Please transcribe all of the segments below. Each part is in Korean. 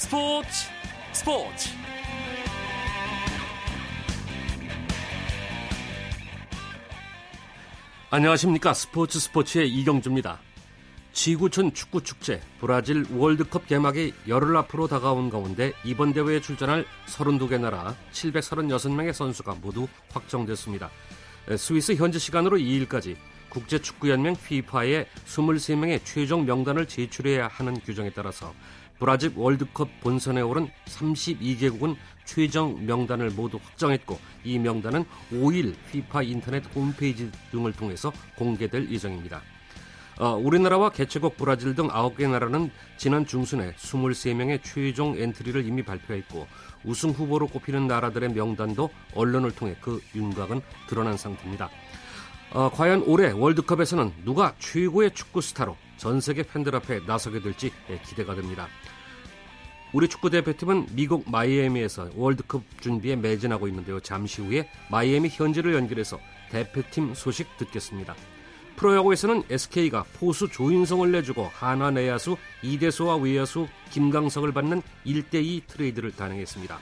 스포츠 스포츠 안녕하십니까 스포츠 스포츠의 이경주입니다. 지구촌 축구축제 브라질 월드컵 개막이 열흘 앞으로 다가온 가운데 이번 대회에 출전할 32개 나라 736명의 선수가 모두 확정됐습니다. 스위스 현지 시간으로 2일까지 국제축구연맹 FIFA의 23명의 최종 명단을 제출해야 하는 규정에 따라서 브라질 월드컵 본선에 오른 32개국은 최종 명단을 모두 확정했고 이 명단은 5일 FIFA 인터넷 홈페이지 등을 통해서 공개될 예정입니다. 어, 우리나라와 개최국 브라질 등 9개 나라는 지난 중순에 23명의 최종 엔트리를 이미 발표했고 우승 후보로 꼽히는 나라들의 명단도 언론을 통해 그 윤곽은 드러난 상태입니다. 어, 과연 올해 월드컵에서는 누가 최고의 축구 스타로 전 세계 팬들 앞에 나서게 될지 예, 기대가 됩니다. 우리 축구 대표팀은 미국 마이애미에서 월드컵 준비에 매진하고 있는데요. 잠시 후에 마이애미 현지를 연결해서 대표팀 소식 듣겠습니다. 프로야구에서는 SK가 포수 조인성을 내주고 한화 내야수 이대수와 외야수 김강석을 받는 1대2 트레이드를 단행했습니다.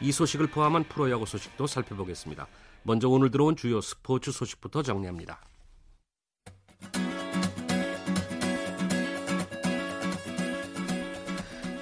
이 소식을 포함한 프로야구 소식도 살펴보겠습니다. 먼저 오늘 들어온 주요 스포츠 소식부터 정리합니다.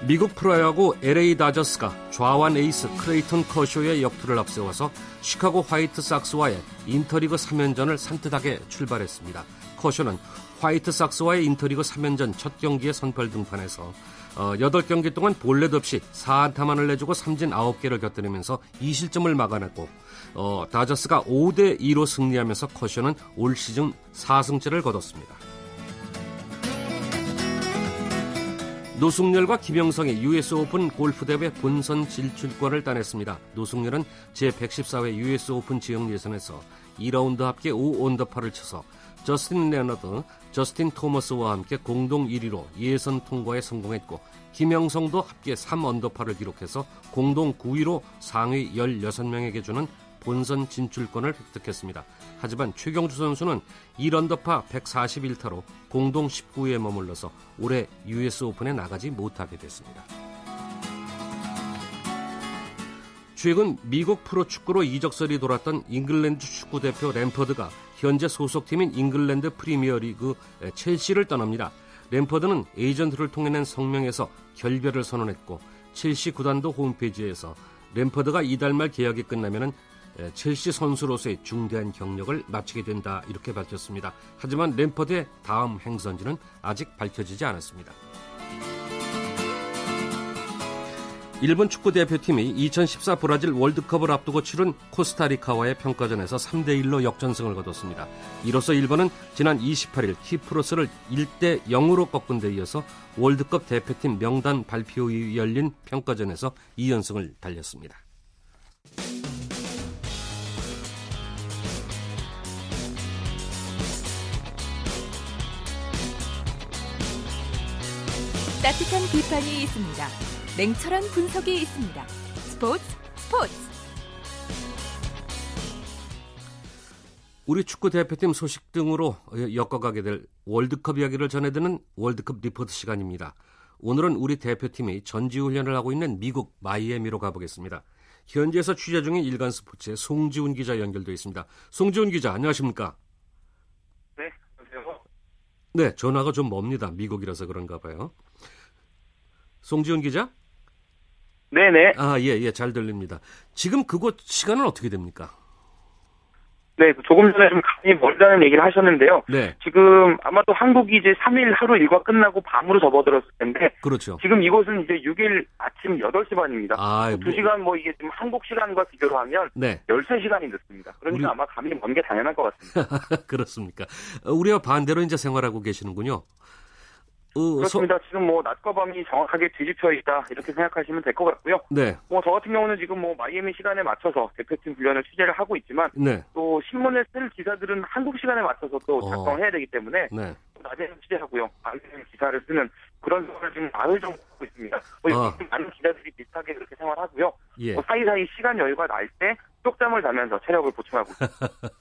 미국 프로야구 LA 다저스가 좌완 에이스 클레이턴 커쇼의 역투를 앞세워서 시카고 화이트 삭스와의 인터리그 3연전을 산뜻하게 출발했습니다. 커쇼는 화이트 삭스와의 인터리그 3연전 첫 경기에 선발 등판해서 어, 8경기 동안 볼넷 없이 4안타만을 내주고 삼진 9개를 곁들이면서 2실점을 막아냈고 어, 다저스가 5대 2로 승리하면서 커쇼는 올 시즌 4승째를 거뒀습니다. 노승열과 김형성이 US 오픈 골프 대회 본선 진출권을 따냈습니다. 노승열은 제114회 US 오픈 지역 예선에서 2라운드 합계 5언더파를 쳐서 저스틴 레너드, 저스틴 토머스와 함께 공동 1위로 예선 통과에 성공했고 김형성도 합계 3언더파를 기록해서 공동 9위로 상위 16명에게 주는 본선 진출권을 획득했습니다. 하지만 최경주 선수는 1언더파 141타로 공동 19위에 머물러서 올해 US 오픈에 나가지 못하게 됐습니다. 최근 미국 프로축구로 이적설이 돌았던 잉글랜드 축구대표 램퍼드가 현재 소속팀인 잉글랜드 프리미어리그 첼시를 떠납니다. 램퍼드는 에이전트를 통해 낸 성명에서 결별을 선언했고 첼시 구단도 홈페이지에서 램퍼드가 이달 말 계약이 끝나면 첼시 선수로서의 중대한 경력을 마치게 된다 이렇게 밝혔습니다. 하지만 램퍼드의 다음 행선지는 아직 밝혀지지 않았습니다. 일본 축구 대표팀이 2014 브라질 월드컵을 앞두고 치른 코스타리카와의 평가전에서 3대 1로 역전승을 거뒀습니다. 이로써 일본은 지난 28일 키프로스를 1대 0으로 꺾은 데 이어서 월드컵 대표팀 명단 발표 후 열린 평가전에서 2연승을 달렸습니다. 따뜻한 비판이 있습니다. 냉철한 분석이 있습니다. 스포츠 스포츠 우리 축구 대표팀 소식 등으로 엮어가게 될 월드컵 이야기를 전해드는 월드컵 리포트 시간입니다. 오늘은 우리 대표팀이 전지훈련을 하고 있는 미국 마이애미로 가보겠습니다. 현지에서 취재 중인 일간 스포츠의 송지훈 기자 연결되어 있습니다. 송지훈 기자, 안녕하십니까? 네, 안녕하세요. 네, 전화가 좀 멉니다. 미국이라서 그런가 봐요. 송지훈 기자? 네네. 아, 예, 예, 잘 들립니다. 지금 그곳 시간은 어떻게 됩니까? 네, 조금 전에 좀 감이 멀다는 얘기를 하셨는데요. 네, 지금 아마도 한국이 이제 3일 하루 일과 끝나고 밤으로 접어들었을 텐데, 그렇죠. 지금 이곳은 이제 6일 아침 8시 반입니다. 아, 두 시간 뭐 이게 지금 한국 시간과 비교로 하면 네, 13시간이 늦습니다. 그러니까 우리- 아마 감이 먼 게 당연할 것 같습니다. 그렇습니까? 어, 우리와 반대로 이제 생활하고 계시는군요. 어, 소- 그렇습니다. 지금 뭐 낮과 밤이 정확하게 뒤집혀 있다 이렇게 생각하시면 될 것 같고요. 네, 뭐 저 같은 경우는 지금 뭐 마이애미 시간에 맞춰서 대표팀 훈련을 취재를 하고 있지만 네, 또 신문에 쓸 기사들은 한국 시간에 맞춰서 또 어. 작성을 해야 되기 때문에 네. 낮에는 취재하고요. 밤에는 기사를 쓰는 그런 생활을 지금 나흘 정도 하고 있습니다. 뭐 아. 많은 기자들이 비슷하게 그렇게 생활하고요. 예. 뭐 사이사이 시간 여유가 날 때 쪽잠을 자면서 체력을 보충하고 있습니다.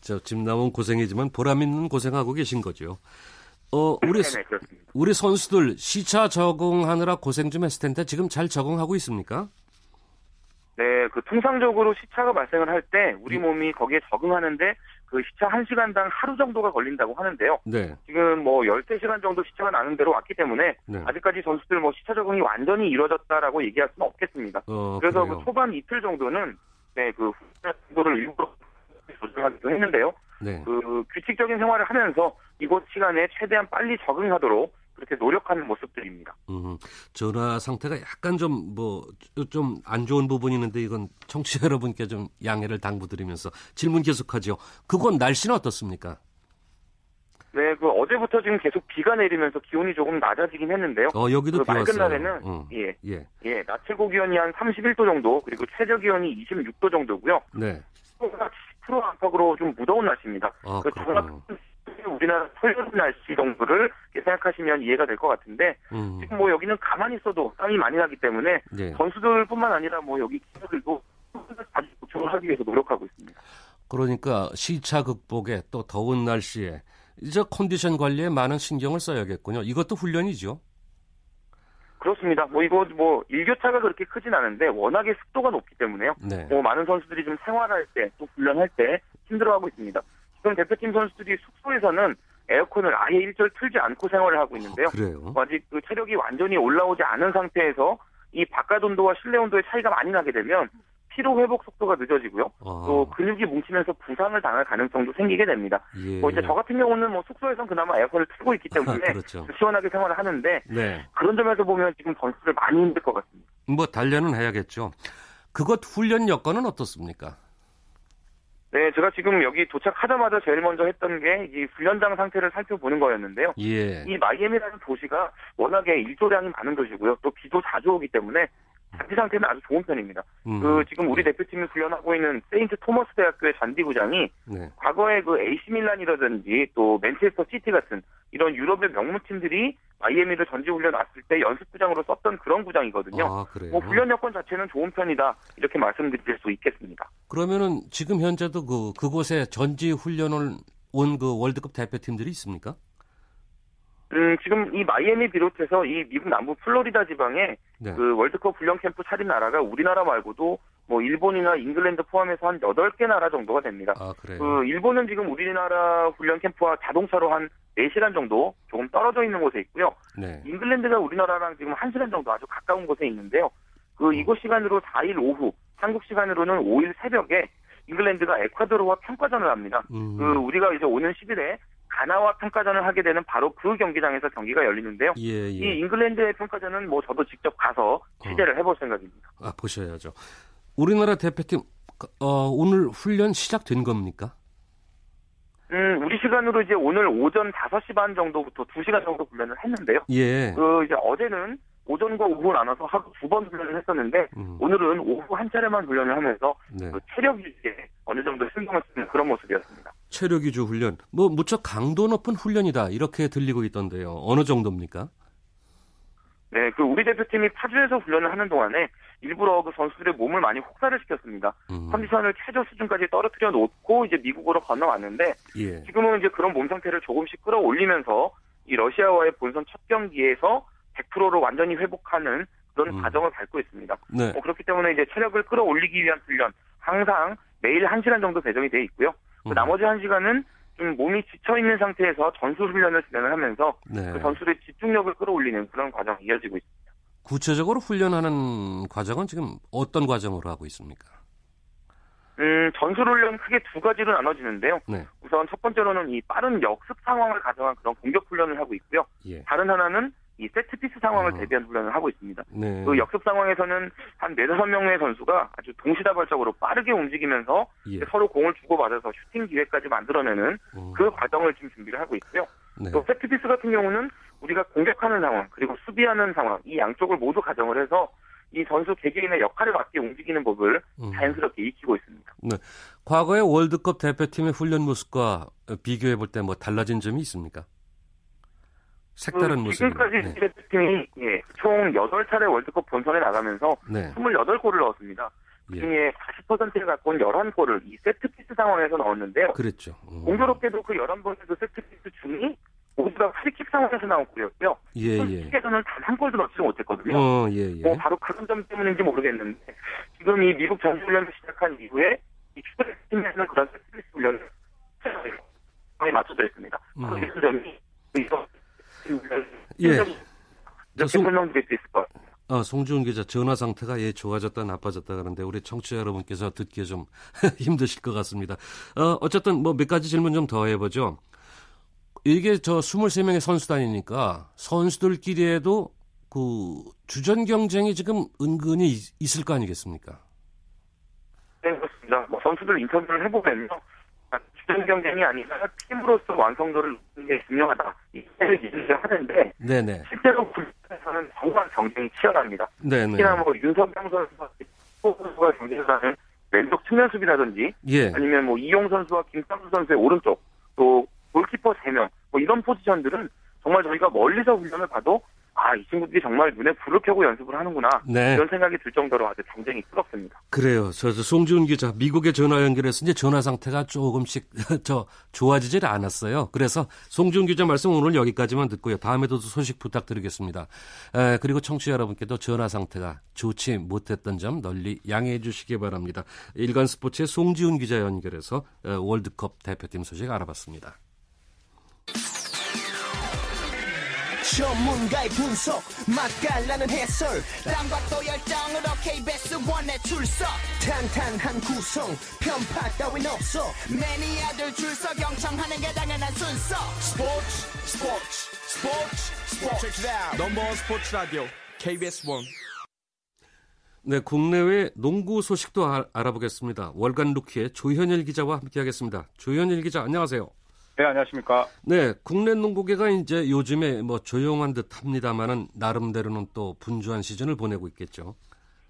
저 집 남은 고생이지만 보람 있는 고생하고 계신 거죠. 어, 우리 네네, 그렇습니다. 우리 선수들 시차 적응하느라 고생 좀 했을 텐데 지금 잘 적응하고 있습니까? 네, 그 통상적으로 시차가 발생을 할 때 우리 음. 몸이 거기에 적응하는데 그 시차 1시간당 하루 정도가 걸린다고 하는데요. 네. 지금 뭐 13시간 정도 시차가 나는 대로 왔기 때문에 네. 아직까지 선수들 뭐 시차 적응이 완전히 이루어졌다라고 얘기할 수는 없겠습니다. 어, 그래서 그래요. 그 초반 이틀 정도는 네, 그 정도를 일부러 조정하기도 했는데요. 네. 그 규칙적인 생활을 하면서 이곳 시간에 최대한 빨리 적응하도록 그렇게 노력하는 모습들입니다. 음, 전화 상태가 약간 좀 뭐 좀 안 좋은 부분이 있는데 이건 청취자 여러분께 좀 양해를 당부드리면서 질문 계속하죠. 그건 날씨는 어떻습니까? 네, 그 어제부터 지금 계속 비가 내리면서 기온이 조금 낮아지긴 했는데요. 어 여기도 그비 왔어요. 날에는 어, 예, 예. 예, 낮 최고 기온이 한 31도 정도, 그리고 최저 기온이 26도 정도고요. 네. 습도가 10% 안팎으로 좀 무더운 날씨입니다. 아, 그 그렇군요. 우리나라 토요일 날씨 정도를 생각하시면 이해가 될 것 같은데 음, 지금 뭐 여기는 가만히 있어도 땀이 많이 나기 때문에 네. 선수들뿐만 아니라 뭐 여기 기자들도 자주 보충을 하기 위해서 노력하고 있습니다. 그러니까 시차 극복에 또 더운 날씨에 이제 컨디션 관리에 많은 신경을 써야겠군요. 이것도 훈련이죠. 그렇습니다. 뭐 이거 뭐 일교차가 그렇게 크진 않은데 워낙에 습도가 높기 때문에요. 네. 뭐 많은 선수들이 좀 생활할 때 또 훈련할 때 힘들어하고 있습니다. 지금 대표팀 선수들이 숙소에서는 에어컨을 아예 일절 틀지 않고 생활을 하고 있는데요. 그래요. 아직 그 체력이 완전히 올라오지 않은 상태에서 이 바깥 온도와 실내 온도의 차이가 많이 나게 되면 피로 회복 속도가 늦어지고요. 아, 또 근육이 뭉치면서 부상을 당할 가능성도 생기게 됩니다. 예. 뭐 이제 저 같은 경우는 뭐 숙소에선 그나마 에어컨을 틀고 있기 때문에 그렇죠. 시원하게 생활을 하는데 네. 그런 점에서 보면 지금 선수들 많이 힘들 것 같습니다. 뭐 단련은 해야겠죠. 그것 훈련 여건은 어떻습니까? 네, 제가 지금 여기 도착하자마자 제일 먼저 했던 게 이 훈련장 상태를 살펴보는 거였는데요. 예. 이 마이애미라는 도시가 워낙에 일조량이 많은 도시고요. 또 비도 자주 오기 때문에 잔디 상태는 아주 좋은 편입니다. 음, 그 지금 우리 대표팀이 훈련하고 있는 세인트 토머스 대학교의 잔디 구장이 네. 과거에 그 AC 밀란이라든지 또 맨체스터 시티 같은 이런 유럽의 명문팀들이 마이애미를 전지 훈련 왔을 때 연습구장으로 썼던 그런 구장이거든요. 아, 그래요. 뭐 훈련 여건 자체는 좋은 편이다 이렇게 말씀드릴 수 있겠습니다. 그러면은 지금 현재도 그 그곳에 전지 훈련을 온 그 월드컵 대표팀들이 있습니까? 음, 지금 이 마이애미 비롯해서 이 미국 남부 플로리다 지방에 네. 그 월드컵 훈련 캠프 차린 나라가 우리나라 말고도 뭐 일본이나 잉글랜드 포함해서 한 8개 나라 정도가 됩니다. 아. 그 일본은 지금 우리나라 훈련 캠프와 자동차로 한 4시간 정도 조금 떨어져 있는 곳에 있고요. 네. 잉글랜드가 우리나라랑 지금 1시간 정도 아주 가까운 곳에 있는데요. 그 이곳 시간으로 4일 오후, 한국 시간으로는 5일 새벽에 잉글랜드가 에콰도르와 평가전을 합니다. 음, 그 우리가 이제 오는 10일에 가나와 평가전을 하게 되는 바로 그 경기장에서 경기가 열리는데요. 예, 이 예. 잉글랜드의 평가전은 뭐 저도 직접 가서 취재를 해볼 생각입니다. 아, 보셔야죠. 우리나라 대표팀 어, 오늘 훈련 시작된 겁니까? 음, 우리 시간으로 이제 오늘 오전 5시 반 정도부터 2시간 정도 훈련을 했는데요. 예. 그 이제 어제는 오전과 오후 나눠서 하루 두 번 훈련을 했었는데 음, 오늘은 오후 한 차례만 훈련을 하면서 네. 그 체력 유지에 어느 정도 신경을 쓰는 그런 모습이었습니다. 체력 위주 훈련. 뭐 무척 강도 높은 훈련이다. 이렇게 들리고 있던데요. 어느 정도입니까? 네, 그 우리 대표팀이 파주에서 훈련을 하는 동안에 일부러 그 선수들의 몸을 많이 혹사를 시켰습니다. 음, 컨디션을 최저 수준까지 떨어뜨려 놓고 이제 미국으로 건너왔는데 예. 지금은 이제 그런 몸 상태를 조금씩 끌어올리면서 이 러시아와의 본선 첫 경기에서 100%로 완전히 회복하는 그런 음. 과정을 밟고 있습니다. 네. 뭐 그렇기 때문에 이제 체력을 끌어올리기 위한 훈련 항상 매일 1시간 정도 배정이 돼 있고요. 그 음, 나머지 1시간은 좀 몸이 지쳐 있는 상태에서 전술 훈련을 진행을 하면서 네. 그 선수의 집중력을 끌어올리는 그런 과정이 이어지고 있습니다. 구체적으로 훈련하는 과정은 지금 어떤 과정으로 하고 있습니까? 음, 전술 훈련 크게 두 가지로 나눠지는데요. 네. 우선 첫 번째로는 이 빠른 역습 상황을 가정한 그런 공격 훈련을 하고 있고요. 예. 다른 하나는 이 세트피스 상황을 어. 대비한 훈련을 하고 있습니다. 네. 그 역습 상황에서는 한 네다섯 명의 선수가 아주 동시다발적으로 빠르게 움직이면서 예. 서로 공을 주고받아서 슈팅 기회까지 만들어내는 음, 그 과정을 지금 준비를 하고 있고요. 네. 또 세트피스 같은 경우는 우리가 공격하는 상황 그리고 수비하는 상황 이 양쪽을 모두 가정을 해서 이 선수 개개인의 역할에 맞게 움직이는 법을 음. 자연스럽게 익히고 있습니다. 과거의 월드컵 대표팀의 훈련 모습과 비교해 볼 때 뭐 달라진 점이 있습니까? 색다른 그 모습이. 지금까지 네. 대표팀이 예, 총 8차례 월드컵 본선에 나가면서 네. 28골을 넣었습니다. 그 예. 중에 40%를 갖고 온 11골을 이 세트피스 상황에서 넣었는데요. 그랬죠. 음. 공교롭게도 그 11번의 그 세트피스 중이 모두가 프리킥 상황에서 나온 골이었고요. 예, 예. 축에서는 단 한 골도 넣지 못했거든요. 어, 예, 예. 뭐 바로 그런 점 때문인지 모르겠는데 지금 이 미국 전지훈련을 시작한 이후에 이 축구 팀에서는 그런 스트레스 훈련을 에 맞춰져 있습니다. 음. 그런 점이 이거 예. 이렇게 송- 설명드릴 수 있을 것 같아요. 아, 송지훈 기자 전화 상태가 예 좋아졌다 나빠졌다 그러는데 우리 청취자 여러분께서 듣기에 좀 힘드실 것 같습니다. 어, 어쨌든 뭐 몇 가지 질문 좀 더 해보죠. 이게 저 23명의 선수단이니까 선수들끼리에도 그 주전 경쟁이 지금 은근히 있- 있을 거 아니겠습니까? 네, 그렇습니다. 뭐 선수들 인터뷰를 해보면요. 아, 주전 경쟁이 아니라 팀으로서 완성도를 높이는 게 중요하다. 이를 얘기를 하는데 네네. 실제로 불에서는 정말 경쟁이 치열합니다. 네네. 특히나 뭐 윤석영 선수와 선수가 경쟁하는 왼쪽 측면 수비라든지 예. 아니면 뭐 이용 선수와 김상수 선수의 오른쪽 또 골키퍼 3명 뭐 이런 포지션들은 정말 저희가 멀리서 훈련을 봐도 아 이 친구들이 정말 눈에 불을 켜고 연습을 하는구나 네. 이런 생각이 들 정도로 아주 경쟁이 뜨겁습니다. 그래요. 저, 저 송지훈 기자 미국에 전화 연결해서 이제 전화 상태가 조금씩 저 좋아지질 않았어요. 그래서 송지훈 기자 말씀 오늘 여기까지만 듣고요. 다음에도 소식 부탁드리겠습니다. 에, 그리고 청취자 여러분께도 전화 상태가 좋지 못했던 점 널리 양해해 주시기 바랍니다. 일간 스포츠의 송지훈 기자 연결해서 에, 월드컵 대표팀 소식 알아봤습니다. 전문가의 분석 맛깔나는 해설. 땀과 또 열정으로 KBS 원에 출석. 탄탄한 구성 편파 따윈 없어. 매니아들 줄서 경청하는 게 당연한 순서. 스포츠 스포츠 스포츠 스포츠. 넘버원 스포츠 라디오 KBS 원 네, 국내외 농구 소식도 아- 알아보겠습니다. 월간 루키의 조현일 기자와 함께하겠습니다. 조현일 기자, 안녕하세요. 네, 안녕하십니까. 네, 국내 농구계가 이제 요즘에 뭐 조용한 듯 합니다만은 나름대로는 또 분주한 시즌을 보내고 있겠죠.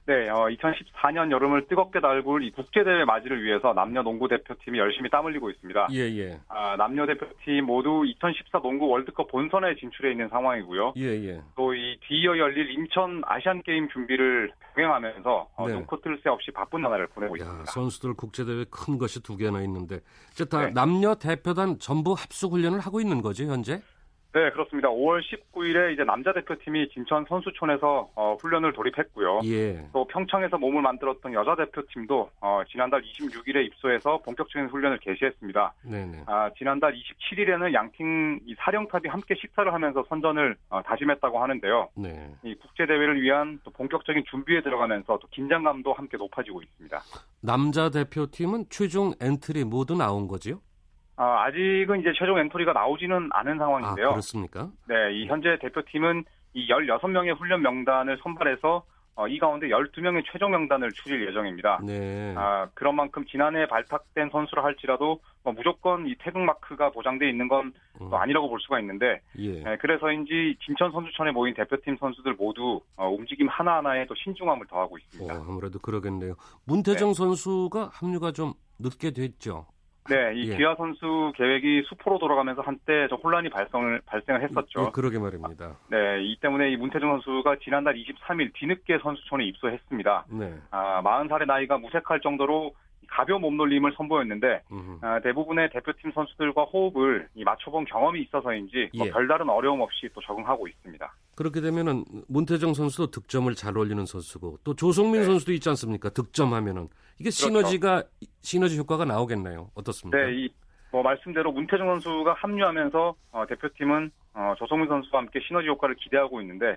네, 어, 2014년 여름을 뜨겁게 달굴 이 국제대회 맞이를 위해서 남녀 농구 대표팀이 열심히 땀 흘리고 있습니다. 예, 예. 아, 남녀 대표팀 모두 2014 농구 월드컵 본선에 진출해 있는 상황이고요. 예, 예. 또 이 뒤이어 열릴 인천 아시안 게임 준비를 병행하면서 어, 네. 눈코 뜰 새 없이 바쁜 나날을 보내고 야, 있습니다. 선수들 국제대회 큰 것이 두 개나 있는데 이제 다 네. 남녀 대표단 전부 합숙 훈련을 하고 있는 거죠, 현재? 네, 그렇습니다. 5월 19일에 이제 남자 대표팀이 진천 선수촌에서 어, 훈련을 돌입했고요. 예. 또 평창에서 몸을 만들었던 여자 대표팀도 어, 지난달 26일에 입소해서 본격적인 훈련을 개시했습니다. 네, 네. 아, 지난달 27일에는 양팀 이 사령탑이 함께 식사를 하면서 선전을 어, 다짐했다고 하는데요. 네. 이 국제 대회를 위한 또 본격적인 준비에 들어가면서 또 긴장감도 함께 높아지고 있습니다. 남자 대표팀은 최종 엔트리 모두 나온 거지요? 아, 아직은 이제 최종 엔트리가 나오지는 않은 아, 상황인데요. 그렇습니까? 네, 이 현재 대표팀은 이 16명의 훈련 명단을 선발해서 어, 이 가운데 12명의 최종 명단을 추릴 예정입니다. 네. 아, 그런 만큼 지난해 발탁된 선수라 할지라도 뭐 무조건 이 태극 마크가 보장돼 있는 건 또 음, 아니라고 볼 수가 있는데 예. 네, 그래서인지 진천 선수촌에 모인 대표팀 선수들 모두 어, 움직임 하나하나에 또 신중함을 더하고 어, 있습니다. 아무래도 그러겠네요. 문태정 선수가 합류가 좀 늦게 됐죠. 네, 이 예. 기아 선수 계획이 수포로 돌아가면서 한때 좀 혼란이 발생을 발생을 했었죠. 예, 그러게 말입니다. 네, 이 때문에 이 문태정 선수가 지난달 23일 뒤늦게 선수촌에 입소했습니다. 네. 아, 40살의 나이가 무색할 정도로 가벼운 몸놀림을 선보였는데 음. 아, 대부분의 대표팀 선수들과 호흡을 이 맞춰본 경험이 있어서인지 뭐 예. 별다른 어려움 없이 또 적응하고 있습니다. 그렇게 되면은 문태정 선수도 득점을 잘 올리는 선수고 또 조성민 네. 선수도 있지 않습니까? 득점하면은 이게 시너지가 시너지 효과가 나오겠네요. 어떻습니까? 네, 이 뭐 말씀대로 문태정 선수가 합류하면서 어, 대표팀은 어, 조성민 선수와 함께 시너지 효과를 기대하고 있는데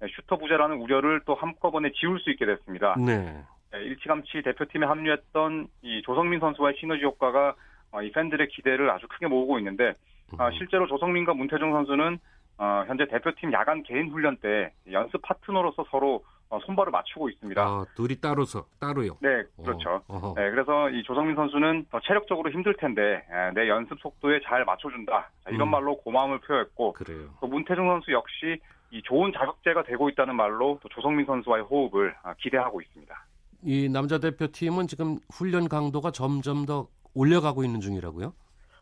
네, 슈터 부재라는 우려를 또 한꺼번에 지울 수 있게 됐습니다. 네. 네, 일찌감치 대표팀에 합류했던 이 조성민 선수와의 시너지 효과가 어, 이 팬들의 기대를 아주 크게 모으고 있는데 아, 음. 실제로 조성민과 문태정 선수는 어, 현재 대표팀 야간 개인 훈련 때 연습 파트너로서 서로 어, 손발을 맞추고 있습니다. 아, 둘이 따로서 따로요. 네, 그렇죠. 어. 네, 그래서 이 조성민 선수는 더 체력적으로 힘들 텐데 에, 내 연습 속도에 잘 맞춰준다. 자, 이런 음. 말로 고마움을 표했고 그래요. 또 문태중 선수 역시 이 좋은 자극제가 되고 있다는 말로 또 조성민 선수와의 호흡을 아, 기대하고 있습니다. 이 남자 대표팀은 지금 훈련 강도가 점점 더 올려가고 있는 중이라고요?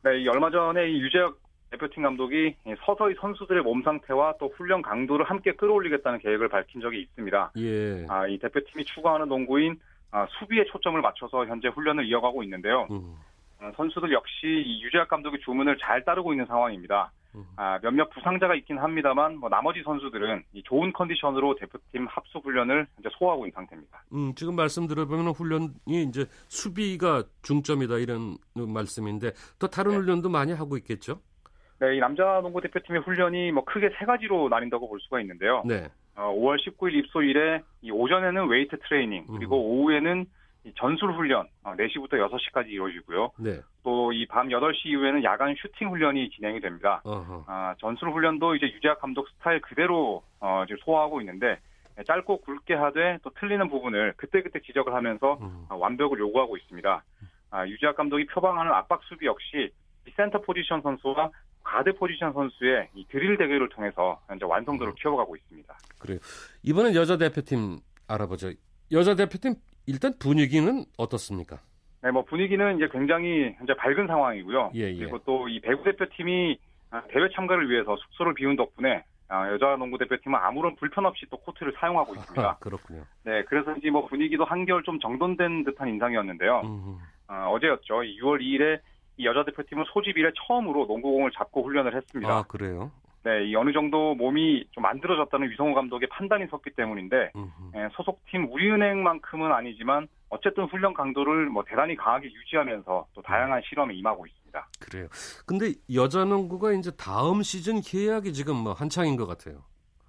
네, 이 얼마 전에 이 유재혁 대표팀 감독이 이 서서히 선수들의 몸 상태와 또 훈련 강도를 함께 끌어올리겠다는 계획을 밝힌 적이 있습니다. 예. 아, 이 대표팀이 추구하는 농구인 아, 수비에 초점을 맞춰서 현재 훈련을 이어가고 있는데요. 음. 어, 선수들 역시 이 유재학 감독의 주문을 잘 따르고 있는 상황입니다. 음. 아, 몇몇 부상자가 있긴 합니다만 뭐 나머지 선수들은 이 좋은 컨디션으로 대표팀 합수 훈련을 이제 소화하고 있는 상태입니다. 음, 지금 말씀 들어보면 훈련이 이제 수비가 중점이다 이런 말씀인데 또 다른 네. 훈련도 많이 하고 있겠죠? 네, 이 남자 농구 대표팀의 훈련이 뭐 크게 세 가지로 나뉜다고 볼 수가 있는데요. 네. 어, 5월 19일 입소일에 이 오전에는 웨이트 트레이닝 그리고 음. 오후에는 이 전술 훈련 어, 4시부터 6시까지 이루어지고요. 네. 또 이 밤 8시 이후에는 야간 슈팅 훈련이 진행이 됩니다. 어허. 아, 전술 훈련도 이제 유재학 감독 스타일 그대로 어, 지금 소화하고 있는데 짧고 굵게 하되 또 틀리는 부분을 그때그때 지적을 하면서 음. 아, 완벽을 요구하고 있습니다. 아, 유재학 감독이 표방하는 압박 수비 역시 이 센터 포지션 선수와 가드 포지션 선수의 이 드릴 대결을 통해서 현재 완성도를 키워가고 있습니다. 이번엔 여자 대표팀 알아보죠. 여자 대표팀 일단 분위기는 어떻습니까? 네, 뭐 분위기는 이제 굉장히 현재 밝은 상황이고요. 예, 예. 그리고 또 이 배구 대표팀이 아, 대회 참가를 위해서 숙소를 비운 덕분에 아, 여자 농구 대표팀은 아무런 불편 없이 또 코트를 사용하고 있습니다. 아, 그렇군요. 네, 그래서인지 뭐 분위기도 한결 좀 정돈된 듯한 인상이었는데요. 음, 아, 어제였죠. 6월 2일에 이 여자 대표팀은 소집 이래 처음으로 농구공을 잡고 훈련을 했습니다. 아, 그래요? 네, 이 어느 정도 몸이 좀 만들어졌다는 위성호 감독의 판단이 섰기 때문인데 음, 예, 소속팀 우리은행만큼은 아니지만 어쨌든 훈련 강도를 뭐 대단히 강하게 유지하면서 또 다양한 실험에 임하고 있습니다. 그래요. 근데 여자 농구가 이제 다음 시즌 계약이 지금 뭐 한창인 것 같아요.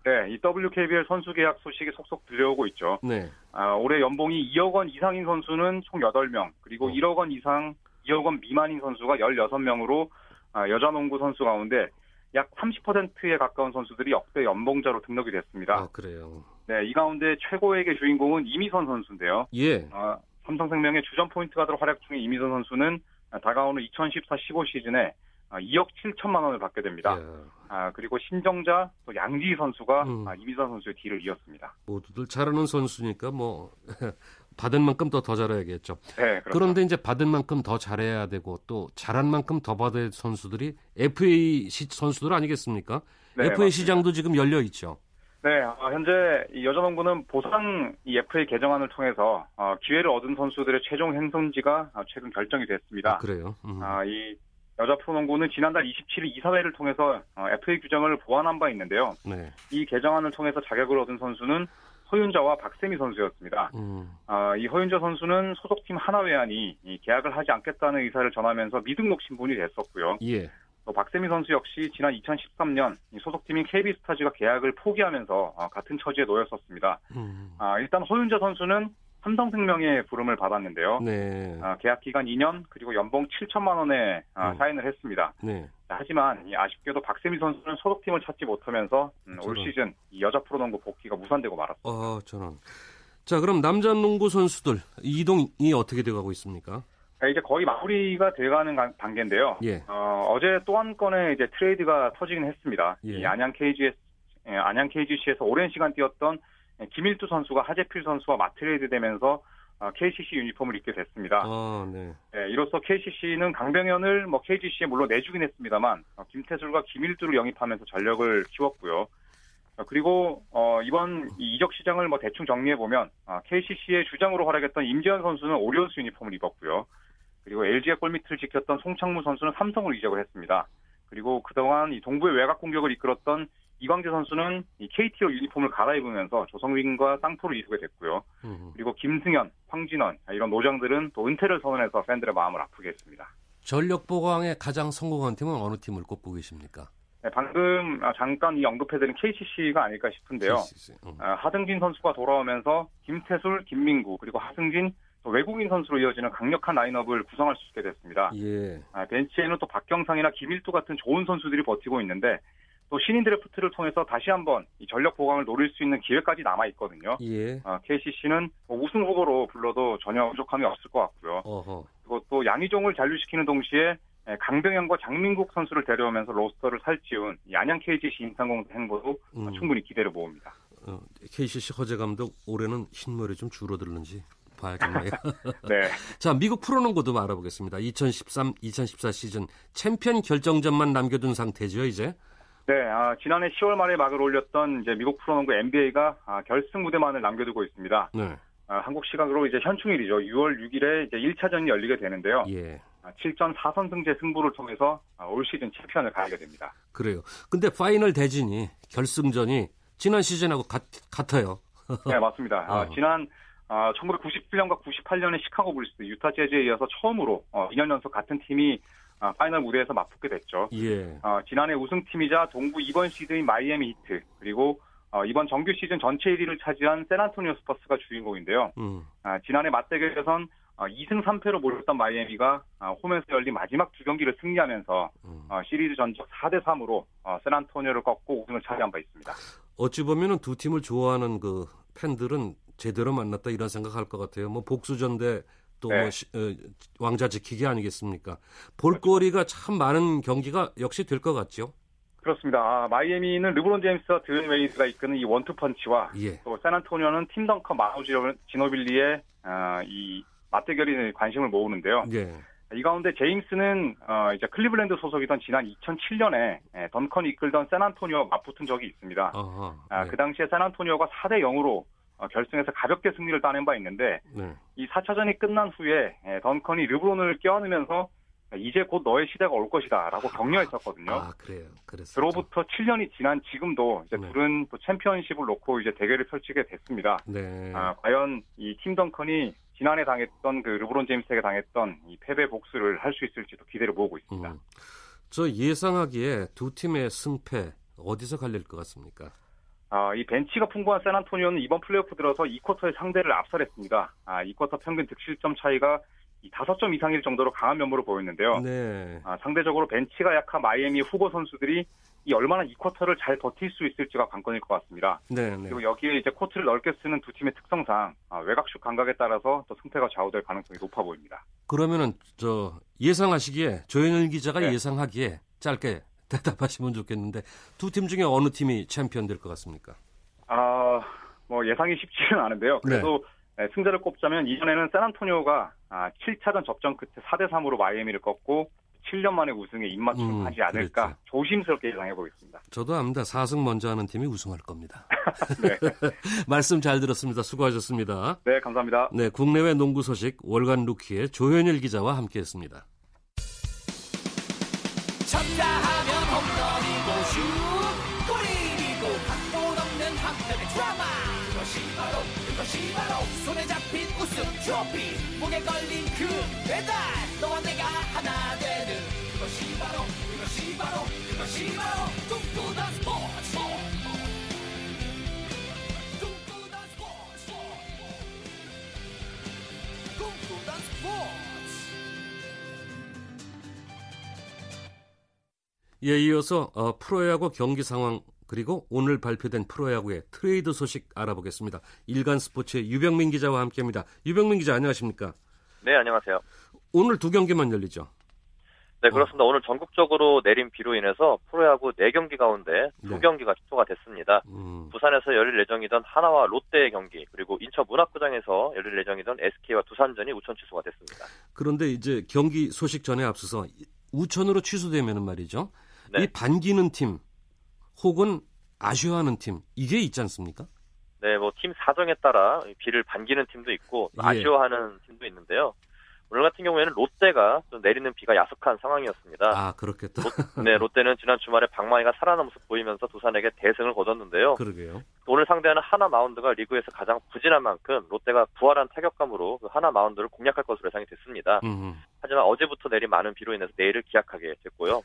네, 이 WKBL 선수 계약 소식이 속속 들려오고 있죠. 네. 아, 올해 연봉이 2억 원 이상인 선수는 총 8명, 그리고 어. 1억 원 이상, 2억 원 미만인 선수가 16명으로 아, 여자 농구 선수 가운데 약 30%에 가까운 선수들이 역대 연봉자로 등록이 됐습니다. 아, 그래요. 네, 이 가운데 최고액의 주인공은 이미선 선수인데요. 예. 아, 삼성생명의 주전 포인트 가드로 활약 중인 이미선 선수는 아, 다가오는 2014-15 시즌에 아, 2억 7천만 원을 받게 됩니다. 야, 아, 그리고 신정자 또 양지희 선수가 음. 아, 이미선 선수의 뒤를 이었습니다. 모두들 잘하는 선수니까 뭐 받은 만큼 더더 잘해야겠죠. 네, 그렇죠. 그런데 이제 받은 만큼 더 잘해야 되고 또 잘한 만큼 더 받을 선수들이 FA 시, 선수들 아니겠습니까? 네, FA 맞습니다. 시장도 지금 열려 있죠. 네, 어, 현재 이 여자농구는 보상 이 FA 개정안을 통해서 어, 기회를 얻은 선수들의 최종 행선지가 어, 최근 결정이 됐습니다. 아, 그래요. 음. 아, 이 여자 프로농구는 지난달 27일 이사회를 통해서 어, FA 규정을 보완한 바 있는데요. 네. 이 개정안을 통해서 자격을 얻은 선수는 허윤자와 박세미 선수였습니다. 음. 아, 이 허윤자 선수는 소속팀 하나회안이 이 계약을 하지 않겠다는 의사를 전하면서 미등록 신분이 됐었고요. 예. 또 박세미 선수 역시 지난 2013년 이 소속팀인 KB스타즈가 계약을 포기하면서 어, 같은 처지에 놓였었습니다. 음. 아, 일단 허윤자 선수는 삼성생명의 부름을 받았는데요. 네. 아, 계약 기간 2년 그리고 연봉 7천만 원에 아, 음. 사인을 했습니다. 네. 자, 하지만 이 아쉽게도 박세미 선수는 소속팀을 찾지 못하면서 음, 올. 시즌 이 여자 프로농구 복귀가 무산되고 말았습니다. 어, 저는. 자, 그럼 남자 농구 선수들 이동이 어떻게 돼가고 있습니까? 자, 이제 거의 마무리가 돼가는 가- 단계인데요. 예. 어, 제 또 한 건의 이제 트레이드가 터지긴 했습니다. 예. 이 안양 KGS, 예, 안양 KGC에서 오랜 시간 뛰었던 예, 김일두 선수가 하재필 선수와 맞트레이드 되면서 어, KCC 유니폼을 입게 됐습니다. 아, 네. 예, 이로써 KCC는 강병현을 뭐 KGC에 물론 내주긴 했습니다만 어, 김태술과 김일두를 영입하면서 전력을 키웠고요. 어, 그리고 어, 이번 이 이적 시장을 뭐 대충 정리해 보면 KCC의 주장으로 활약했던 임지현 선수는 오리온스 유니폼을 입었고요. 그리고 LG의 골밑을 지켰던 송창무 선수는 삼성으로 이적을 했습니다. 그리고 그동안 이 동부의 외곽 공격을 이끌었던 이광재 선수는 이 KT로 유니폼을 갈아입으면서 조성민과 쌍포로 이루게 됐고요. 음. 그리고 김승현, 황진원 이런 노장들은 또 은퇴를 선언해서 팬들의 마음을 아프게 했습니다. 전력 보강에 가장 성공한 팀은 어느 팀을 꼽고 계십니까? 네, 방금 아, 잠깐 이 언급해드린 KCC가 아닐까 싶은데요. KCC. 음. 아, 하승진 선수가 돌아오면서 김태술, 김민구 그리고 하승진 또 외국인 선수로 이어지는 강력한 라인업을 구성할 수 있게 됐습니다. 예. 아, 벤치에는 또 박경상이나 김일두 같은 좋은 선수들이 버티고 있는데 또 신인 드래프트를 통해서 다시 한번 이 전력 보강을 노릴 수 있는 기회까지 남아 있거든요. 예. KCC는 뭐 우승 후보로 불러도 전혀 부족함이 없을 것 같고요. 어허. 그리고 또 양희종을 잔류시키는 동시에 예, 강병현과 장민국 선수를 데려오면서 로스터를 살찌운 이 안양 KGC 인삼공사 행보도 음. 충분히 기대를 모읍니다. 어, KCC 허재 감독 올해는 흰머리 좀 줄어들는지 봐야겠네요. 네. 자, 미국 프로농구도 알아보겠습니다. 2013-2014 시즌 챔피언 결정전만 남겨둔 상태죠, 이제. 네, 아, 지난해 10월 말에 막을 올렸던 이제 미국 프로농구 NBA가 아, 결승 무대만을 남겨두고 있습니다. 네. 아, 한국 시간으로 이제 현충일이죠. 6월 6일에 이제 1차전이 열리게 되는데요. 예. 7전 4선승제 승부를 통해서 아, 올 시즌 챔피언을 가리게 됩니다. 그래요. 근데 파이널 대진이 결승전이 지난 시즌하고 같, 같아요. 네, 맞습니다. 아, 어. 지난 아, 1997년과 98년에 시카고 불스, 유타 재즈에 이어서 처음으로 어, 2년 연속 같은 팀이 아, 파이널 무대에서 맞붙게 됐죠. 예. 어, 지난해 우승팀이자 동부 2번 시드인 마이애미 히트, 그리고 어, 이번 정규 시즌 전체 1위를 차지한 샌안토니오 스퍼스가 주인공인데요. 음. 아, 지난해 맞대결에선 어, 2승 3패로 몰렸던 마이애미가 아, 홈에서 열린 마지막 두 경기를 승리하면서 음. 어, 시리즈 전적 4대 3으로 어, 샌안토니오를 꺾고 우승을 차지한 바 있습니다. 어찌 보면은 두 팀을 좋아하는 그 팬들은 제대로 만났다 이런 생각할 것 같아요. 뭐 복수전 대 또 네. 뭐 시- 어, 왕자 지키기 아니겠습니까? 볼거리가 참 많은 경기가 역시 될 것 같죠. 그렇습니다. 아, 마이애미는 르브론 제임스와 드웨인 웨이드가 이끄는 이 원투 펀치와 예. 또 샌안토니오는 팀 던컨 마누 지노- 지노빌리의 아, 이 맞대결이 관심을 모으는데요. 예. 이 가운데 제임스는 어, 이제 클리블랜드 소속이던 지난 2007년에 던컨이 이끌던 샌안토니오와 맞붙은 적이 있습니다. 아하. 아, 네. 그 당시에 샌안토니오가 4대 0으로 결승에서 가볍게 승리를 따낸 바 있는데 네. 이 4차전이 끝난 후에 에, 던컨이 르브론을 껴안으면서 이제 곧 너의 시대가 올 것이다라고 격려했었거든요. 아 그래요. 그래서 그로부터 7년이 지난 지금도 이제 네. 둘은 또 챔피언십을 놓고 이제 대결을 펼치게 됐습니다. 네. 아, 과연 이팀 덩컨이 지난해 당했던 그 르브론 제임스에게 당했던 이 패배 복수를 할 수 있을지도 기대를 모으고 있습니다. 음. 저 예상하기에 두 팀의 승패 어디서 갈릴 것 같습니까? 아, 이 벤치가 풍부한 샌안토니오는 이번 플레이오프 들어서 2쿼터의 상대를 압살했습니다. 아, 2쿼터 평균 득실점 차이가 이 5점 이상일 정도로 강한 면모를 보였는데요. 네. 아, 상대적으로 벤치가 약한 마이애미 후보 선수들이 이 얼마나 2쿼터를 잘 버틸 수 있을지가 관건일 것 같습니다. 네. 네. 그리고 여기에 이제 코트를 넓게 쓰는 두 팀의 특성상 아, 외곽슛 감각에 따라서 또 승패가 좌우될 가능성이 높아 보입니다. 그러면은 저 예상하시기에 조현일 기자가 네. 예상하기에 짧게 대답하시면 좋겠는데 두 팀 중에 어느 팀이 챔피언 될 것 같습니까? 아, 뭐 예상이 쉽지는 않은데요. 그래도 네, 승자를 꼽자면 이전에는 샌안토니오가 아, 7차전 접전 끝에 4대 3으로 마이애미를 꺾고 7년 만에 우승에 입맞춤 음, 하지 않을까 그랬죠. 조심스럽게 예상해 보겠습니다. 저도 압니다. 4승 먼저 하는 팀이 우승할 겁니다. 네. 말씀 잘 들었습니다. 수고하셨습니다. 네, 감사합니다. 네, 국내외 농구 소식 월간 루키의 조현일 기자와 함께했습니다. 트로피 목에 걸린 그 메달. 너와 내가 하나 되는 그것이 바로 그것이 바로 그것이 바로 꿈꾸던 스포츠. 예, 이어서 어, 프로야구 경기 상황 그리고 오늘 발표된 프로야구의 트레이드 소식 알아보겠습니다. 일간 스포츠의 유병민 기자와 함께합니다. 유병민 기자 안녕하십니까? 네, 안녕하세요. 오늘 두 경기만 열리죠. 네, 그렇습니다. 오늘 전국적으로 내린 비로 인해서 프로야구 4경기 가운데 네. 2경기가 취소가 됐습니다. 음, 부산에서 열릴 예정이던 하나와 롯데의 경기, 그리고 인천 문학구장에서 열릴 예정이던 SK와 두산전이 우천 취소가 됐습니다. 그런데 이제 경기 소식 전에 앞서서 이- 우천으로 취소되면은 말이죠. 네. 이 반기는 팀 혹은 아쉬워하는 팀 이게 있지 않습니까? 네, 뭐 팀 사정에 따라 비를 반기는 팀도 있고 또 예. 아쉬워하는 팀도 있는데요. 오늘 같은 경우에는 롯데가 좀 내리는 비가 야속한 상황이었습니다. 아 그렇겠다. 네, 롯데는 지난 주말에 방망이가 살아난 모습 보이면서 두산에게 대승을 거뒀는데요. 그러게요. 오늘 상대하는 하나 마운드가 리그에서 가장 부진한 만큼 롯데가 부활한 타격감으로 그 하나 마운드를 공략할 것으로 예상이 됐습니다. 음, 하지만 어제부터 내린 많은 비로 인해서 내일을 기약하게 됐고요.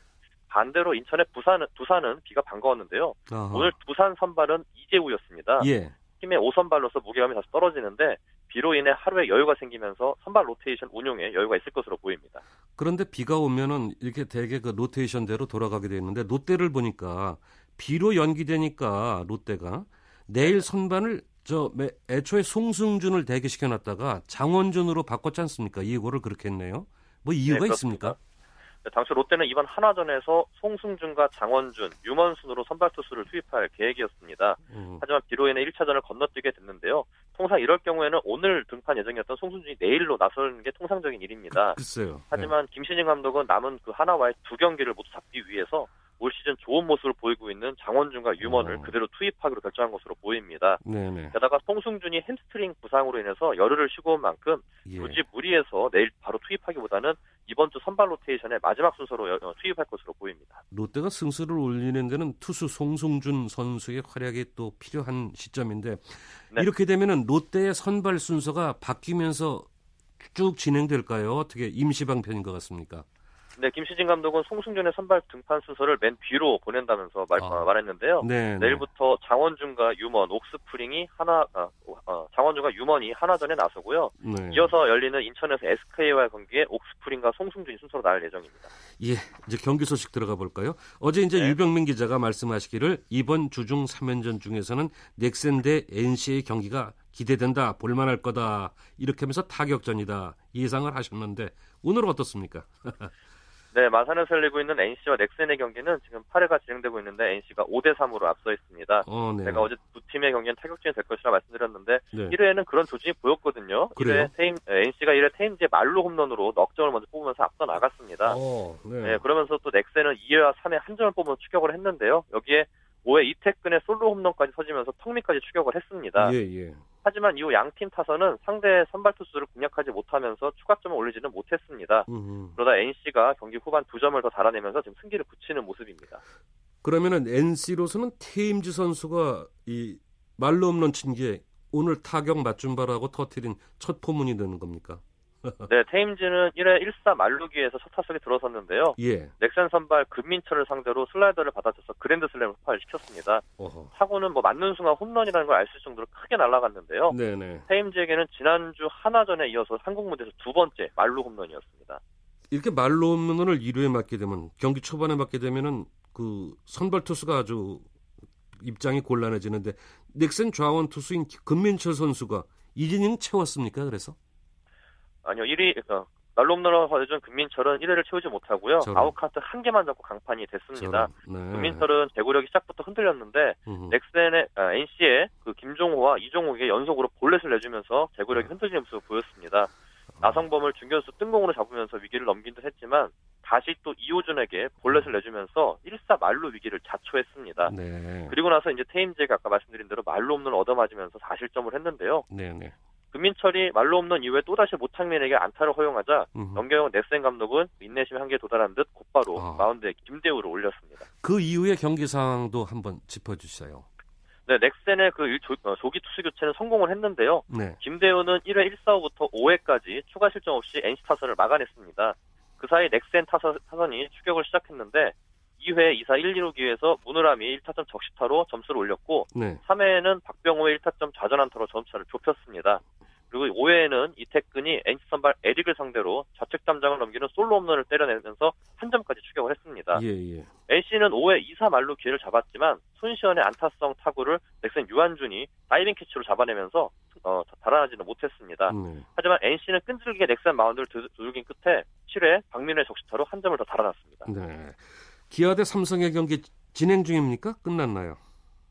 반대로 인천의 부산은, 두산은 비가 반가웠는데요. 아하. 오늘 두산 선발은 이재우였습니다. 예. 팀의 5선발로서 무게감이 다시 떨어지는데 비로 인해 하루에 여유가 생기면서 선발 로테이션 운용에 여유가 있을 것으로 보입니다. 그런데 비가 오면은 이렇게 대개 그 로테이션대로 돌아가게 돼 있는데 롯데를 보니까 비로 연기되니까 롯데가 내일 선반을 저 매- 애초에 송승준을 대기시켜 놨다가 장원준으로 바꿨지 않습니까? 이거를 그렇게 했네요. 뭐 이유가 네, 있습니까? 네, 당초 롯데는 이번 한화전에서 송승준과 장원준, 유먼 순으로 선발 투수를 투입할 계획이었습니다. 음, 하지만 비로 인해 1차전을 건너뛰게 됐는데요. 통상 이럴 경우에는 오늘 등판 예정이었던 송승준이 내일로 나서는 게 통상적인 일입니다. 글쎄요. 하지만 김시진 감독은 남은 그 한화와의 두 경기를 모두 잡기 위해서 올 시즌 좋은 모습을 보이고 있는 장원준과 유먼을 어. 그대로 투입하기로 결정한 것으로 보입니다. 네, 네. 게다가 송승준이 햄스트링 부상으로 인해서 열흘을 쉬고 온 만큼 예. 굳이 무리해서 내일 바로 투입하기보다는 이번 주 선발 로테이션의 마지막 순서로 여- 어, 투입할 것으로 보입니다. 롯데가 승수를 올리는 데는 투수 송승준 선수의 활약이 또 필요한 시점인데 네. 이렇게 되면은 롯데의 선발 순서가 바뀌면서 쭉 진행될까요? 어떻게 임시방편인 것 같습니까? 네, 김시진 감독은 송승준의 선발 등판 순서를 맨 뒤로 보낸다면서 말, 아. 어, 말했는데요. 네. 네. 내일부터 장원준과 유먼, 옥스프링이 하나, 어, 어, 장원준과 유먼이 하나전에 나서고요. 네. 이어서 열리는 인천에서 SK와의 경기에 옥스프링과 송승준이 순서로 나올 예정입니다. 예, 이제 경기 소식 들어가 볼까요? 어제 이제 네. 유병민 기자가 말씀하시기를 이번 주중 3연전 중에서는 넥센 대 NC의 경기가 기대된다, 볼만할 거다 이렇게 하면서 타격전이다 예상을 하셨는데 오늘은 어떻습니까? 네, 마산을 살리고 있는 NC와 넥센의 경기는 지금 8회가 진행되고 있는데 NC가 5대 3으로 앞서 있습니다. 어, 네. 제가 어제 두 팀의 경기는 타격전이 될 것이라 말씀드렸는데 네. 1회에는 그런 조짐이 보였거든요. 그래요? 1회 테임, NC가 1회 테임즈의 말로 홈런으로 넉 점을 먼저 뽑으면서 앞서 나갔습니다. 어, 네. 네, 그러면서 또 넥센은 2회와 3회 한 점을 뽑으면서 추격을 했는데요. 여기에 5회 이태근의 솔로 홈런까지 터지면서 턱밑까지 추격을 했습니다. 예, 예. 하지만 이후 양팀 타선은 상대 선발 투수를 공략하지 못하면서 추가점을 올리지는 못했습니다. 음. 그러다 NC가 경기 후반 두 점을 더 달아내면서 지금 승기를 붙이는 모습입니다. 그러면은 NC로서는 테임즈 선수가 이 말로 홈런 친게 오늘 타격 맞춤발하고 터트린 첫 포문이 되는 겁니까? 네, 테임즈는 1회 1사 말루기에서 첫 타석에 들어섰는데요. 예. 넥센 선발 금민철을 상대로 슬라이더를 받아줘서 그랜드 슬램을 폭발을 시켰습니다. 어허. 타구는 뭐 맞는 순간 홈런이라는 걸 알 수 있을 정도로 크게 날아갔는데요. 네네. 테임즈에게는 지난주 하나전에 이어서 한국 무대에서 두 번째 말루 홈런이었습니다. 이렇게 말로 홈런을 1회에 맞게 되면 경기 초반에 맞게 되면은 그 선발 투수가 아주 입장이 곤란해지는데 넥센 좌완 투수인 금민철 선수가 1이닝은 채웠습니까? 그래서 아니요, 1회, 어, 만루 홈런을 맞아준 금민철은 1회를 채우지 못하고요. 저런. 아웃카운트 한 개만 잡고 강판이 됐습니다. 네. 금민철은 제구력이 시작부터 흔들렸는데 음. 넥센의 아, NC의 그 김종호와 이종욱에게 연속으로 볼넷을 내주면서 제구력이 흔들리는 모습을 보였습니다. 나성범을 중견수 뜬공으로 잡으면서 위기를 넘긴 듯 했지만 다시 또 이호준에게 볼넷을 내주면서 1사 말로 위기를 자초했습니다. 네. 그리고 나서 이제 테임즈가 아까 말씀드린 대로 말로 홈런을 얻어맞으면서 4실점을 했는데요. 네 네. 금민철이 말로 홈런 이후에 또다시 모창민에게 안타를 허용하자 음. 염경영 넥센 감독은 인내심의 한계에 도달한 듯 곧바로 아. 마운드에 김대우를 올렸습니다. 그 이후의 경기 상황도 한번 짚어주세요. 네, 넥센의 그 일- 조, 어, 조기 투수 교체는 성공을 했는데요. 네. 김대우는 1회 1사후부터 5회까지 추가 실점 없이 NC 타선을 막아냈습니다. 그 사이 넥센 타선, 타선이 추격을 시작했는데 2회 2사 1, 2루 기회에서 문우람이 1타점 적시타로 점수를 올렸고 네. 3회에는 박병호의 1타점 좌전 안타로 점수차를 좁혔습니다. 그리고 5회에는 이택근이 NC 선발 에릭을 상대로 좌측 담장을 넘기는 솔로 홈런을 때려내면서 한 점까지 추격을 했습니다. 예, 예. NC는 5회 2사 만루 기회를 잡았지만 손시헌의 안타성 타구를 넥센 유한준이 다이빙 캐치로 잡아내면서 어, 달아나지는 못했습니다. 네. 하지만 NC는 끈질기게 넥센 마운드를 두- 두들긴 끝에 7회 박민우의 적시타로 한 점을 더 달아났습니다. 네. 기아 대 삼성의 경기 진행 중입니까? 끝났나요?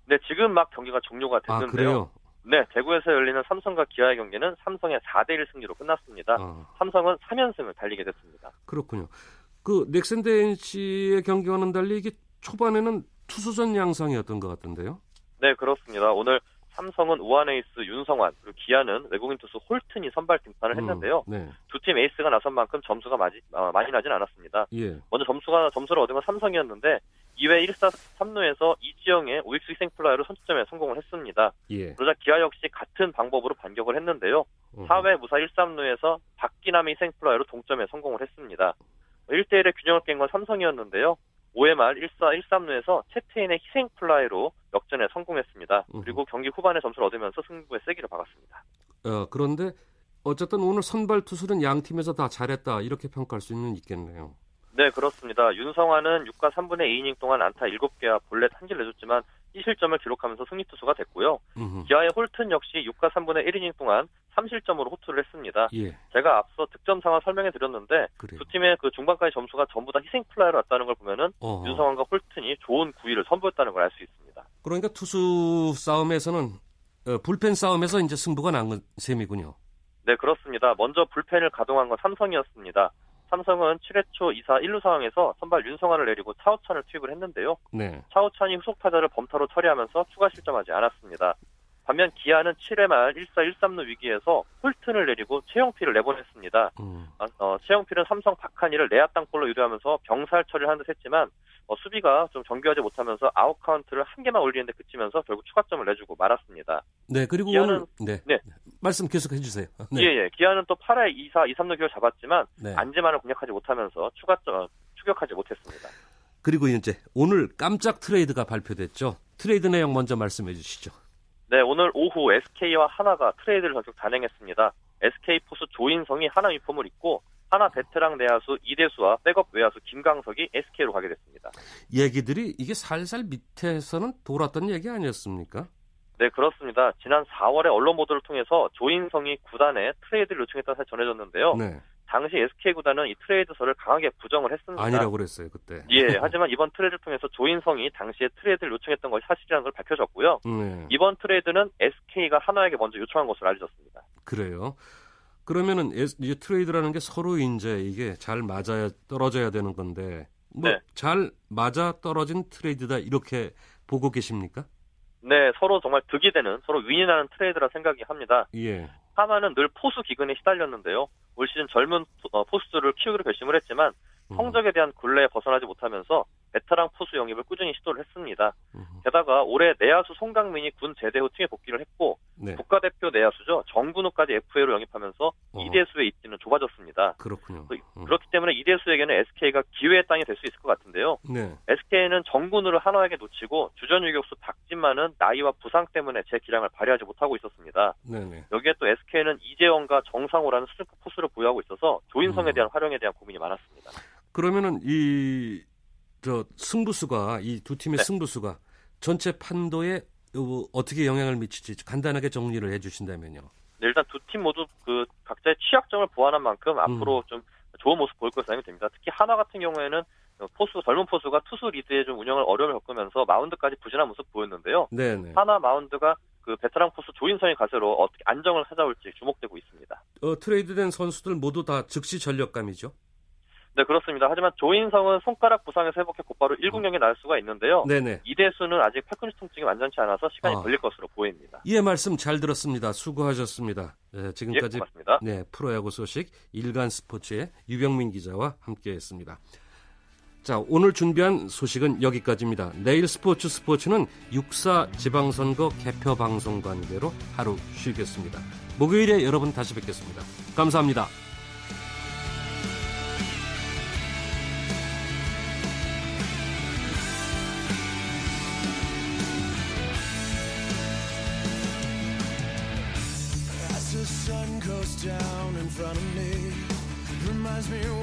네, 지금 막 경기가 종료가 아, 됐는데요. 그래요? 네, 대구에서 열리는 삼성과 기아의 경기는 삼성의 4대1 승리로 끝났습니다. 아, 삼성은 3연승을 달리게 됐습니다. 그렇군요. 그 넥센 대 NC의 경기와는 달리 이게 초반에는 투수전 양상이었던 것 같은데요. 네, 그렇습니다. 오늘 삼성은 우완 에이스 윤성환, 그리고 기아는 외국인 투수 홀튼이 선발 등판을 했는데요. 음, 네. 두팀 에이스가 나선 만큼 점수가 많이, 어, 많이 나진 않았습니다. 예. 먼저 점수가 점수를 얻은 건 삼성이었는데 2회 1사 3루에서 이지영의 우익수 희생플라이로 선취점에 성공을 했습니다. 예. 그러자 기아 역시 같은 방법으로 반격을 했는데요. 어허. 4회 무사 1, 3루에서 박기남의 희생플라이로 동점에 성공을 했습니다. 1대1의 균형을 깬 건 삼성이었는데요. 5회 말 1사 1, 3루에서 채태인의 희생플라이로 역전에 성공했습니다. 그리고 경기 후반에 점수를 얻으면서 승부의 쐐기를 박았습니다. 어, 그런데 어쨌든 오늘 선발 투수는 양 팀에서 다 잘했다 이렇게 평가할 수는 있겠네요. 네, 그렇습니다. 윤성환은 6과 3분의 2이닝 동안 안타 7개와 볼넷 1개를 내줬지만 1실점을 기록하면서 승리 투수가 됐고요. 음흠. 기아의 홀튼 역시 6과 3분의 1이닝 동안 3실점으로 호투를 했습니다. 예. 제가 앞서 득점 상황 설명해 드렸는데 그래요. 두 팀의 그 중반까지 점수가 전부 다 희생 플라이로 왔다는 걸 보면은 어허. 윤성환과 홀튼이 좋은 구위를 선보였다는 걸 알 수 있습니다. 그러니까 투수 싸움에서는 어, 불펜 싸움에서 이제 승부가 난 셈이군요. 네, 그렇습니다. 먼저 불펜을 가동한 건 삼성이었습니다. 삼성은 7회 초 2사 1루 상황에서 선발 윤성환을 내리고 차우찬을 투입을 했는데요. 네. 차우찬이 후속 타자를 범타로 처리하면서 추가 실점하지 않았습니다. 반면 기아는 7회 말 1사 1, 3루 위기에서 홀튼을 내리고 최영필을 내보냈습니다. 음. 아, 어, 최영필은 삼성 박한이를 내야 땅볼로 유도하면서 병살 처리를 하는 듯 했지만 어, 수비가 좀 정교하지 못하면서 아웃 카운트를 한 개만 올리는데 그치면서 결국 추가점을 내주고 말았습니다. 네, 그리고 기아는- 오늘 네. 네. 말씀 계속해 주세요. 네. 예, 예. 기아는 또 8회 2사 2, 3루 기회를 잡았지만 네. 안지만을 공략하지 못하면서 추가점 어, 추격하지 못했습니다. 그리고 이제 오늘 깜짝 트레이드가 발표됐죠. 트레이드 내용 먼저 말씀해 주시죠. 네, 오늘 오후 SK와 한화가 트레이드를 전격 단행했습니다. SK 포수 조인성이 한화 유니폼을 입고 한화 베테랑 내야수 이대수와 백업 외야수 김강석이 SK로 가게 됐습니다. 얘기들이 이게 살살 밑에서는 돌았던 얘기 아니었습니까? 네, 그렇습니다. 지난 4월에 언론 보도를 통해서 조인성이 구단에 트레이드를 요청했다고 전해졌는데요. 네. 당시 SK 구단은 이 트레이드설을 강하게 부정을 했습니다. 아니라고 그랬어요, 그때. 예, 하지만 이번 트레이드를 통해서 조인성이 당시에 트레이드를 요청했던 것이 사실이라는 걸 밝혀졌고요. 네. 이번 트레이드는 SK가 한화에게 먼저 요청한 것으로 알려졌습니다. 그래요. 그러면은 이제 트레이드라는 게 서로 이제 이게 잘 맞아야 떨어져야 되는 건데 뭐 네. 잘 맞아 떨어진 트레이드다 이렇게 보고 계십니까? 네, 서로 정말 득이 되는 서로 윈윈하는 트레이드라 생각이 합니다. 예. 한화는 늘 포수 기근에 시달렸는데요. 올 시즌 젊은 포- 어, 포수들을 키우기로 결심을 했지만 음, 성적에 대한 굴레에 벗어나지 못하면서 베테랑 포수 영입을 꾸준히 시도를 했습니다. 음, 게다가 올해 내야수 송광민이 군 제대 후 팀에 복귀를 했고 네. 국가대표 내야수죠. 정근우까지 FA로 영입하면서 어. 이대수의 입지는 좁아졌습니다. 그렇군요. 그- 음. 그렇기 때문에 이대수에게는 SK가 기회의 땅이 될 수 있을 것 같은데요. 네. SK는 정근우를 한화에게 놓치고 주전 유격수 박진만은 나이와 부상 때문에 제 기량을 발휘하지 못하고 있었습니다. 네, 네. 여기에 또 SK는 이재원과 정상호라는 수준급 포수를 보유하고 있어서 조인성에 음. 대한 활용에 대한 고민이 많았습니다. 그러면은 이 저 승부수가 이 두 팀의 네. 승부수가 전체 판도에 어, 어떻게 영향을 미칠지 간단하게 정리를 해 주신다면요. 네, 일단 두 팀 모두 그 각자의 취약점을 보완한 만큼 음. 앞으로 좀 좋은 모습 보일 것으로 생각됩니다. 특히 하나 같은 경우에는 포수 젊은 포수가 투수 리드에 좀 운영을 어려움을 겪으면서 마운드까지 부진한 모습 보였는데요. 네, 네. 하나 마운드가 그 베테랑 포수 조인성의 가세로 어떻게 안정을 찾아올지 주목되고 있습니다. 어, 트레이드된 선수들 모두 다 즉시 전력감이죠. 네, 그렇습니다. 하지만 조인성은 손가락 부상에서 회복해 곧바로 1군 경기에 나올 수가 있는데요. 네, 네. 이대수는 아직 팔꿈치 통증이 완전치 않아서 시간이 아. 걸릴 것으로 보입니다. 예, 말씀 잘 들었습니다. 수고하셨습니다. 네, 예, 지금까지 고맙습니다. 네, 프로야구 소식 일간 스포츠의 유병민 기자와 함께했습니다. 자, 오늘 준비한 소식은 여기까지입니다. 내일 스포츠 스포츠는 육사 지방선거 개표 방송 관계로 하루 쉬겠습니다. 목요일에 여러분 다시 뵙겠습니다. 감사합니다. drives me